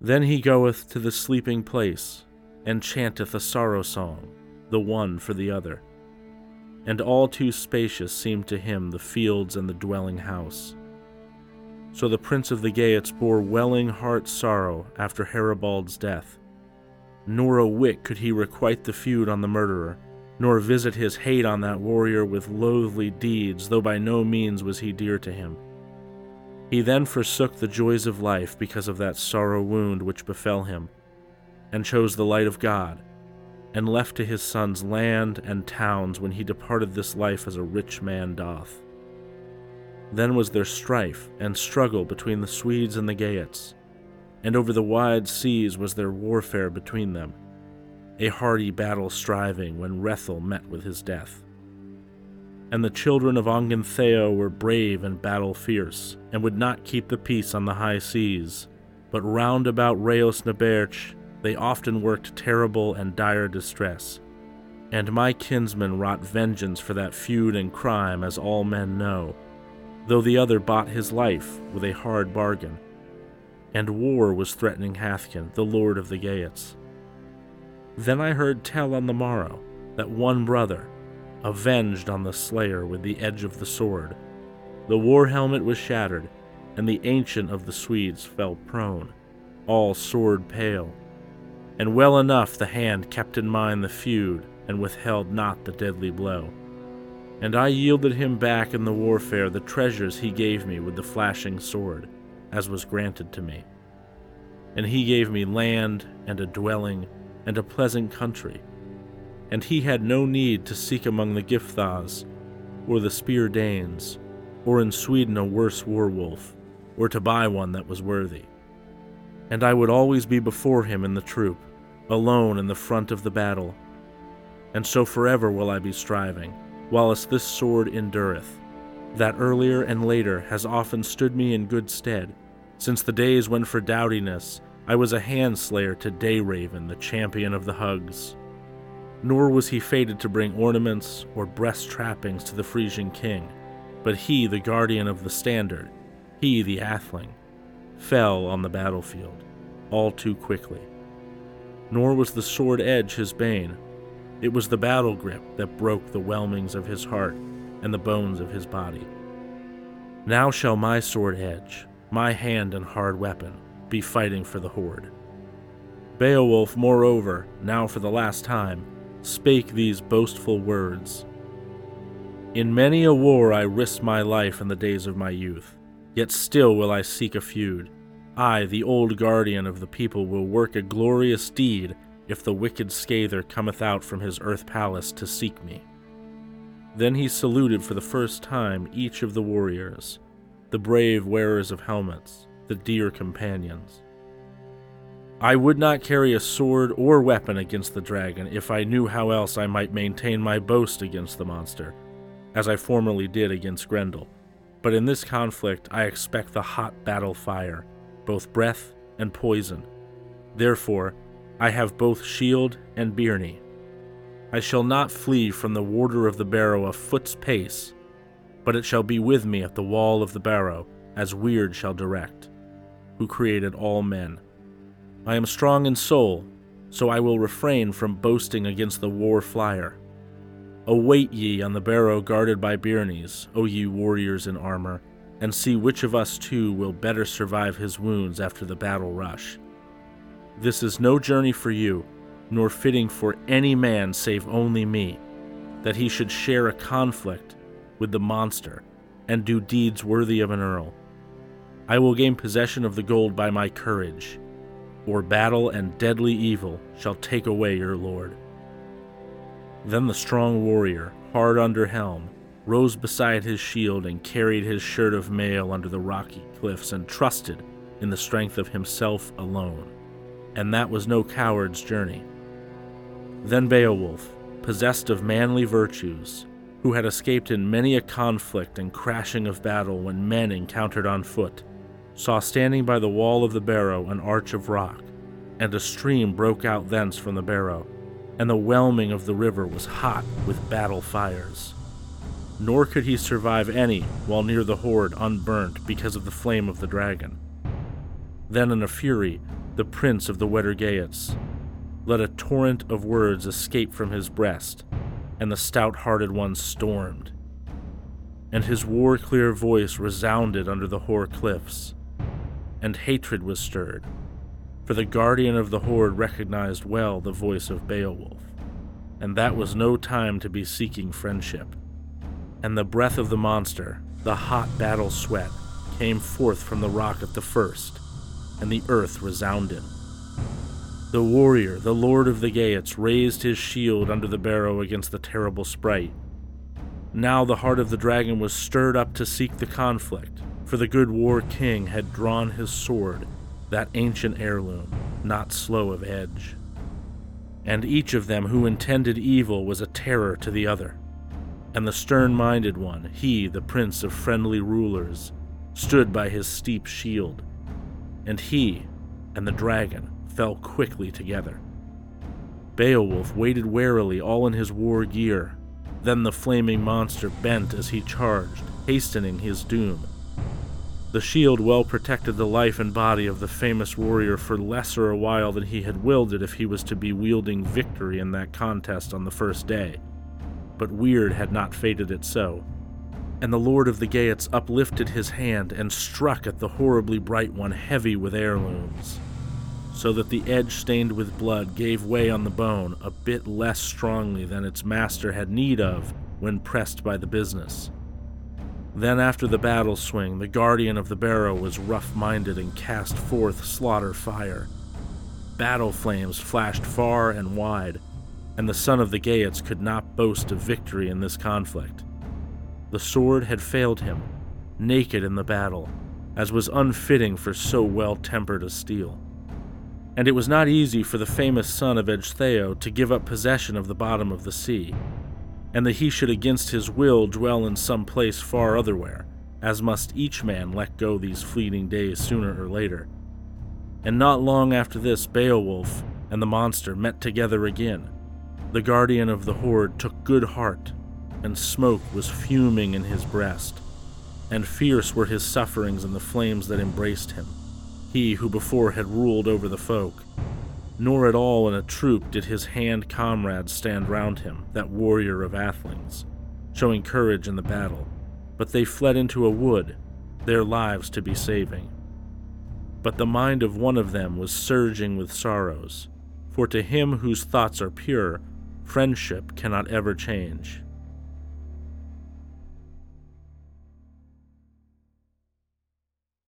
Then he goeth to the sleeping place, and chanteth a sorrow song, the one for the other. And all too spacious seemed to him the fields and the dwelling house. So the prince of the Geats bore welling heart sorrow after Herebeald's death. Nor a whit could he requite the feud on the murderer, nor visit his hate on that warrior with loathly deeds, though by no means was he dear to him. He then forsook the joys of life because of that sorrow wound which befell him, and chose the light of God, and left to his sons land and towns when he departed this life as a rich man doth. Then was there strife and struggle between the Swedes and the Geats, and over the wide seas was there warfare between them a hardy battle striving when Hrethel met with his death. And the children of Ongentheow were brave and battle fierce, and would not keep the peace on the high seas, but round about Hreosnabeorh they often worked terrible and dire distress. And my kinsmen wrought vengeance for that feud and crime, as all men know, though the other bought his life with a hard bargain. And war was threatening Haethcyn, the lord of the Geats. Then I heard tell on the morrow that one brother, avenged on the slayer with the edge of the sword, the war helmet was shattered, and the ancient of the Swedes fell prone, all sword pale. And well enough the hand kept in mind the feud, and withheld not the deadly blow. And I yielded him back in the warfare the treasures he gave me with the flashing sword, as was granted to me. And he gave me land and a dwelling and a pleasant country, and he had no need to seek among the Gifthas, or the Spear Danes, or in Sweden a worse war wolf, or to buy one that was worthy. And I would always be before him in the troop, alone in the front of the battle. And so forever will I be striving, whilst this sword endureth, that earlier and later has often stood me in good stead, since the days when for dowdiness I was a handslayer to Daeghrefn, the champion of the Hugas. Nor was he fated to bring ornaments or breast trappings to the Frisian king, but he, the guardian of the standard, he, the Atheling, fell on the battlefield, all too quickly. Nor was the sword edge his bane, it was the battle grip that broke the whelmings of his heart and the bones of his body. Now shall my sword edge, my hand and hard weapon, be fighting for the Hoard. Beowulf, moreover, now for the last time, spake these boastful words In many a war I risked my life in the days of my youth, yet still will I seek a feud. I, the old guardian of the people, will work a glorious deed if the wicked Scather cometh out from his earth palace to seek me. Then he saluted for the first time each of the warriors, the brave wearers of helmets, the dear companions. I would not carry a sword or weapon against the dragon if I knew how else I might maintain my boast against the monster, as I formerly did against Grendel. But in this conflict I expect the hot battle fire, both breath and poison. Therefore, I have both shield and byrnie. I shall not flee from the warder of the barrow a foot's pace, but it shall be with me at the wall of the barrow, as Weird shall direct who created all men. I am strong in soul, so I will refrain from boasting against the war flyer. Await ye on the barrow guarded by Byrnies, O ye warriors in armor, and see which of us two will better survive his wounds after the battle rush. This is no journey for you, nor fitting for any man save only me, that he should share a conflict with the monster and do deeds worthy of an earl. I will gain possession of the gold by my courage, or battle and deadly evil shall take away your lord. Then the strong warrior, hard under helm, rose beside his shield and carried his shirt of mail under the rocky cliffs and trusted in the strength of himself alone. And that was no coward's journey. Then Beowulf, possessed of manly virtues, who had escaped in many a conflict and crashing of battle when men encountered on foot, saw standing by the wall of the barrow an arch of rock, and a stream broke out thence from the barrow, and the whelming of the river was hot with battle fires. Nor could he survive any while near the hoard unburnt because of the flame of the dragon. Then in a fury, the prince of the Weder-Geats, let a torrent of words escape from his breast, and the stout hearted one stormed. And his war clear voice resounded under the hoar cliffs, and hatred was stirred, for the guardian of the hoard recognized well the voice of Beowulf, and that was no time to be seeking friendship. And the breath of the monster, the hot battle sweat, came forth from the rock at the first, and the earth resounded. The warrior, the lord of the Geats, raised his shield under the barrow against the terrible sprite. Now the heart of the dragon was stirred up to seek the conflict, for the good war king had drawn his sword, that ancient heirloom, not slow of edge. And each of them who intended evil was a terror to the other. And the stern minded one, he, the prince of friendly rulers, stood by his steep shield, and he and the dragon fell quickly together. Beowulf waited warily, all in his war gear. Then the flaming monster bent as he charged, hastening his doom. The shield well protected the life and body of the famous warrior for lesser a while than he had willed it if he was to be wielding victory in that contest on the first day. But Weird had not fated it so and the Lord of the Geats uplifted his hand and struck at the horribly bright one heavy with heirlooms, so that the edge stained with blood gave way on the bone a bit less strongly than its master had need of when pressed by the business. Then, after the battle swing, the guardian of the barrow was rough minded and cast forth slaughter fire. Battle flames flashed far and wide, and the son of the Geats could not boast of victory in this conflict. The sword had failed him, naked in the battle, as was unfitting for so well tempered a steel. And it was not easy for the famous son of Ecgtheow to give up possession of the bottom of the sea, and that he should against his will dwell in some place far otherwhere, as must each man let go these fleeting days sooner or later. And not long after this, Beowulf and the monster met together again. The guardian of the hoard took good heart and smoke was fuming in his breast, and fierce were his sufferings in the flames that embraced him, he who before had ruled over the folk. Nor at all in a troop did his hand comrades stand round him, that warrior of Athelings, showing courage in the battle, but they fled into a wood, their lives to be saving. But the mind of one of them was surging with sorrows, for to him whose thoughts are pure, friendship cannot ever change